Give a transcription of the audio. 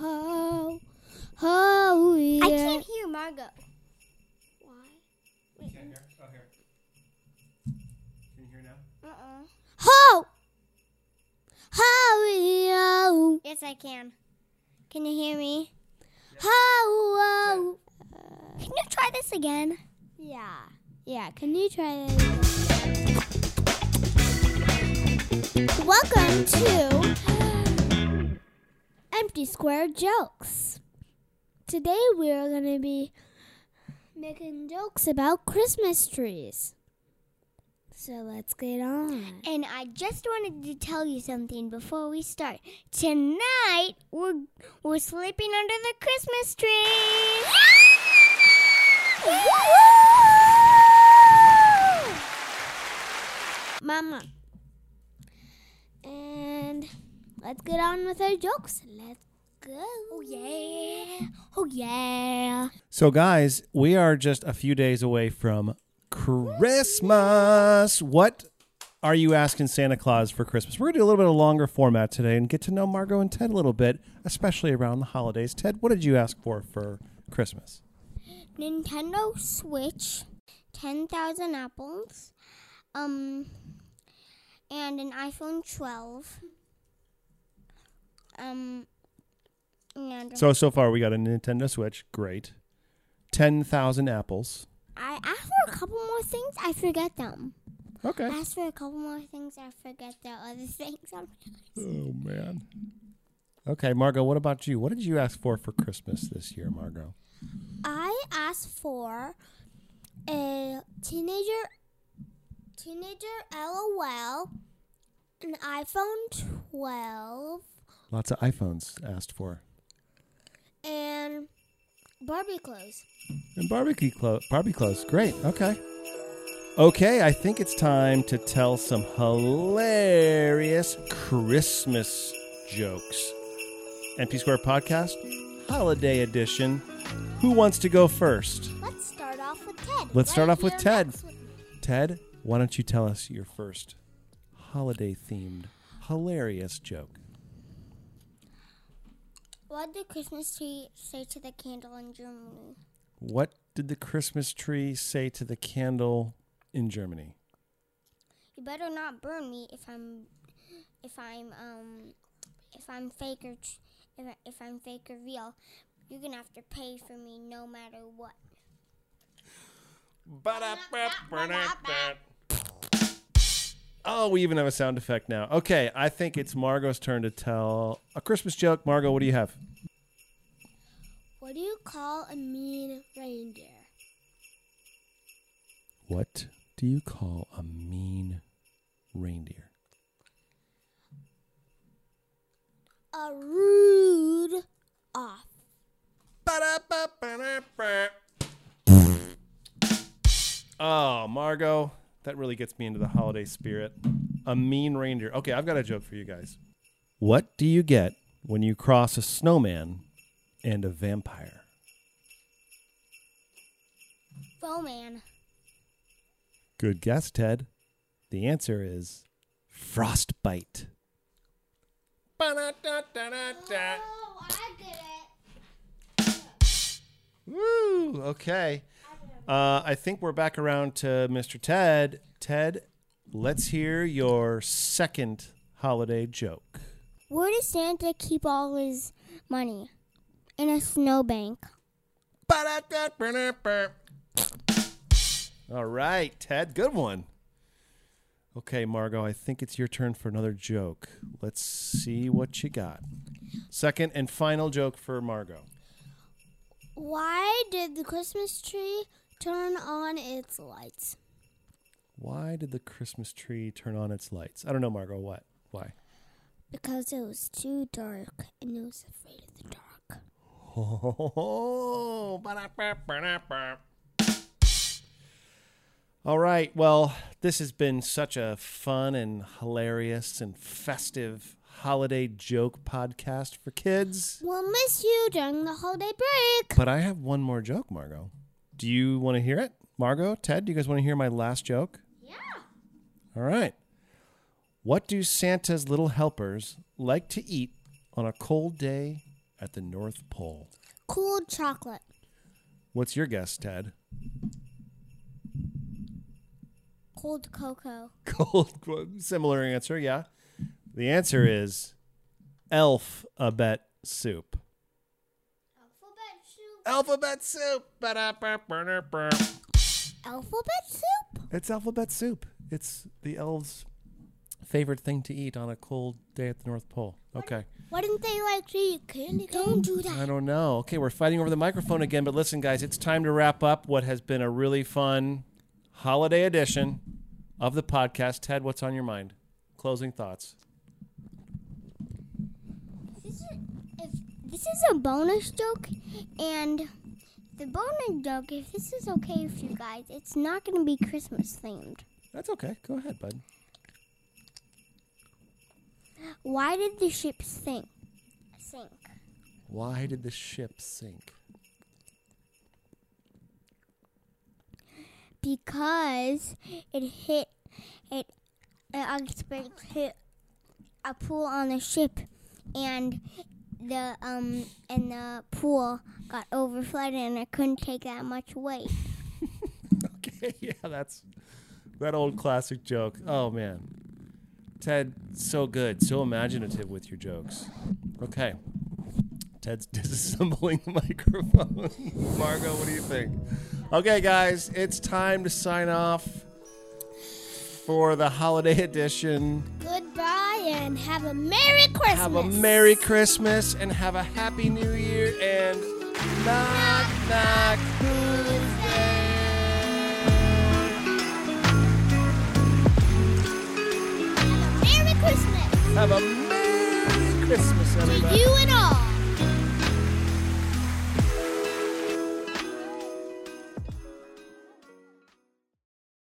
Ho, ho, yeah. I can't hear Margot. Why? You can't hear? Oh, here. Can you hear now? Uh-uh. Ho! Ho, yo. Yes, I can. Can you hear me? Ho, wo. Can you try this again? Yeah. Yeah, can you try that? Welcome to Empty Square Jokes. Today we are going to be making jokes about Christmas trees. So let's get on. And I just wanted to tell you something before we start. Tonight we're we're sleeping under the Christmas tree. Mama. And let's get on with our jokes. Let's go. Oh yeah. Oh yeah. So, guys, we are just a few days away from Christmas. What are you asking Santa Claus for Christmas? We're going to do a little bit of a longer format today and get to know Margot and Ted a little bit, especially around the holidays. Ted, what did you ask for for Christmas? Nintendo Switch, ten thousand apples, um, and an iPhone twelve. Um, and So, so far, we got a Nintendo Switch. Great. 10,000 apples. I asked for a couple more things. I forget them. Okay. I asked for a couple more things. I forget the other things. on my list. Oh, man. Okay, Margot, what about you? What did you ask for for Christmas this year, Margot? I asked for a teenager teenager LOL, an iPhone 12, Lots of iPhones asked for. Barbie clothes. And barbecue clothes. Barbie clothes. Great. Okay. Okay, I think it's time to tell some hilarious Christmas jokes. NP Square Podcast, Holiday Edition. Who wants to go first? Let's start off with Ted. Let's start off with Ted. Ted, why don't you tell us your first holiday themed hilarious joke? What did the Christmas tree say to the candle in Germany? What did the Christmas tree say to the candle in Germany? You better not burn me if I'm, if I'm um, if I'm fake or tr- if, I, if I'm fake or real. You're gonna have to pay for me no matter what. Oh, we even have a sound effect now. Okay, I think it's Margot's turn to tell a Christmas joke. Margot, what do you have? What do you call a mean reindeer? What do you call a mean reindeer? A rude off. Oh, Margot, that really gets me into the holiday spirit. A mean reindeer. Okay, I've got a joke for you guys. What do you get when you cross a snowman and a vampire? Roman. Good guess, Ted. The answer is frostbite. Oh, I get it. Woo! Okay. Uh, I think we're back around to Mr. Ted. Ted, let's hear your second holiday joke. Where does Santa keep all his money? In a snowbank. All right, Ted, good one. Okay, Margot, I think it's your turn for another joke. Let's see what you got. Second and final joke for Margot. Why did the Christmas tree turn on its lights? Why did the Christmas tree turn on its lights? I don't know, Margot. What? Why? Because it was too dark and it was afraid of the dark. Oh, All right. Well, this has been such a fun and hilarious and festive holiday joke podcast for kids. We'll miss you during the holiday break. But I have one more joke, Margot. Do you want to hear it? Margot, Ted, do you guys want to hear my last joke? Yeah. All right. What do Santa's little helpers like to eat on a cold day at the North Pole? Cold chocolate. What's your guess, Ted? Cold cocoa. Cold, similar answer, yeah. The answer is alphabet soup. Alphabet soup. Alphabet soup. Ba-da-ba-ba-da-ba. Alphabet soup? It's alphabet soup. It's the elves' favorite thing to eat on a cold day at the North Pole. Okay. Why didn't they like to eat candy? Don't do that. I don't know. Okay, we're fighting over the microphone again, but listen, guys, it's time to wrap up what has been a really fun holiday edition of the podcast. Ted, what's on your mind? Closing thoughts. This is, if this is a bonus joke, and the bonus joke, if this is okay with you guys, it's not going to be Christmas themed. That's okay. Go ahead, bud. Why did the ship sink? Sink. Why did the ship sink? Because it hit it. An iceberg hit a pool on the ship, and the um and the pool got overflooded, and I couldn't take that much weight. Okay, yeah, that's that old classic joke. Oh man. Ted, so good, so imaginative with your jokes. Okay. Ted's disassembling the microphone. Margot, what do you think? Okay, guys, it's time to sign off for the holiday edition. Goodbye and have a Merry Christmas. Have a Merry Christmas and have a Happy New Year and knock, knock, who's there? Merry Christmas Have a Merry Christmas, to you and all.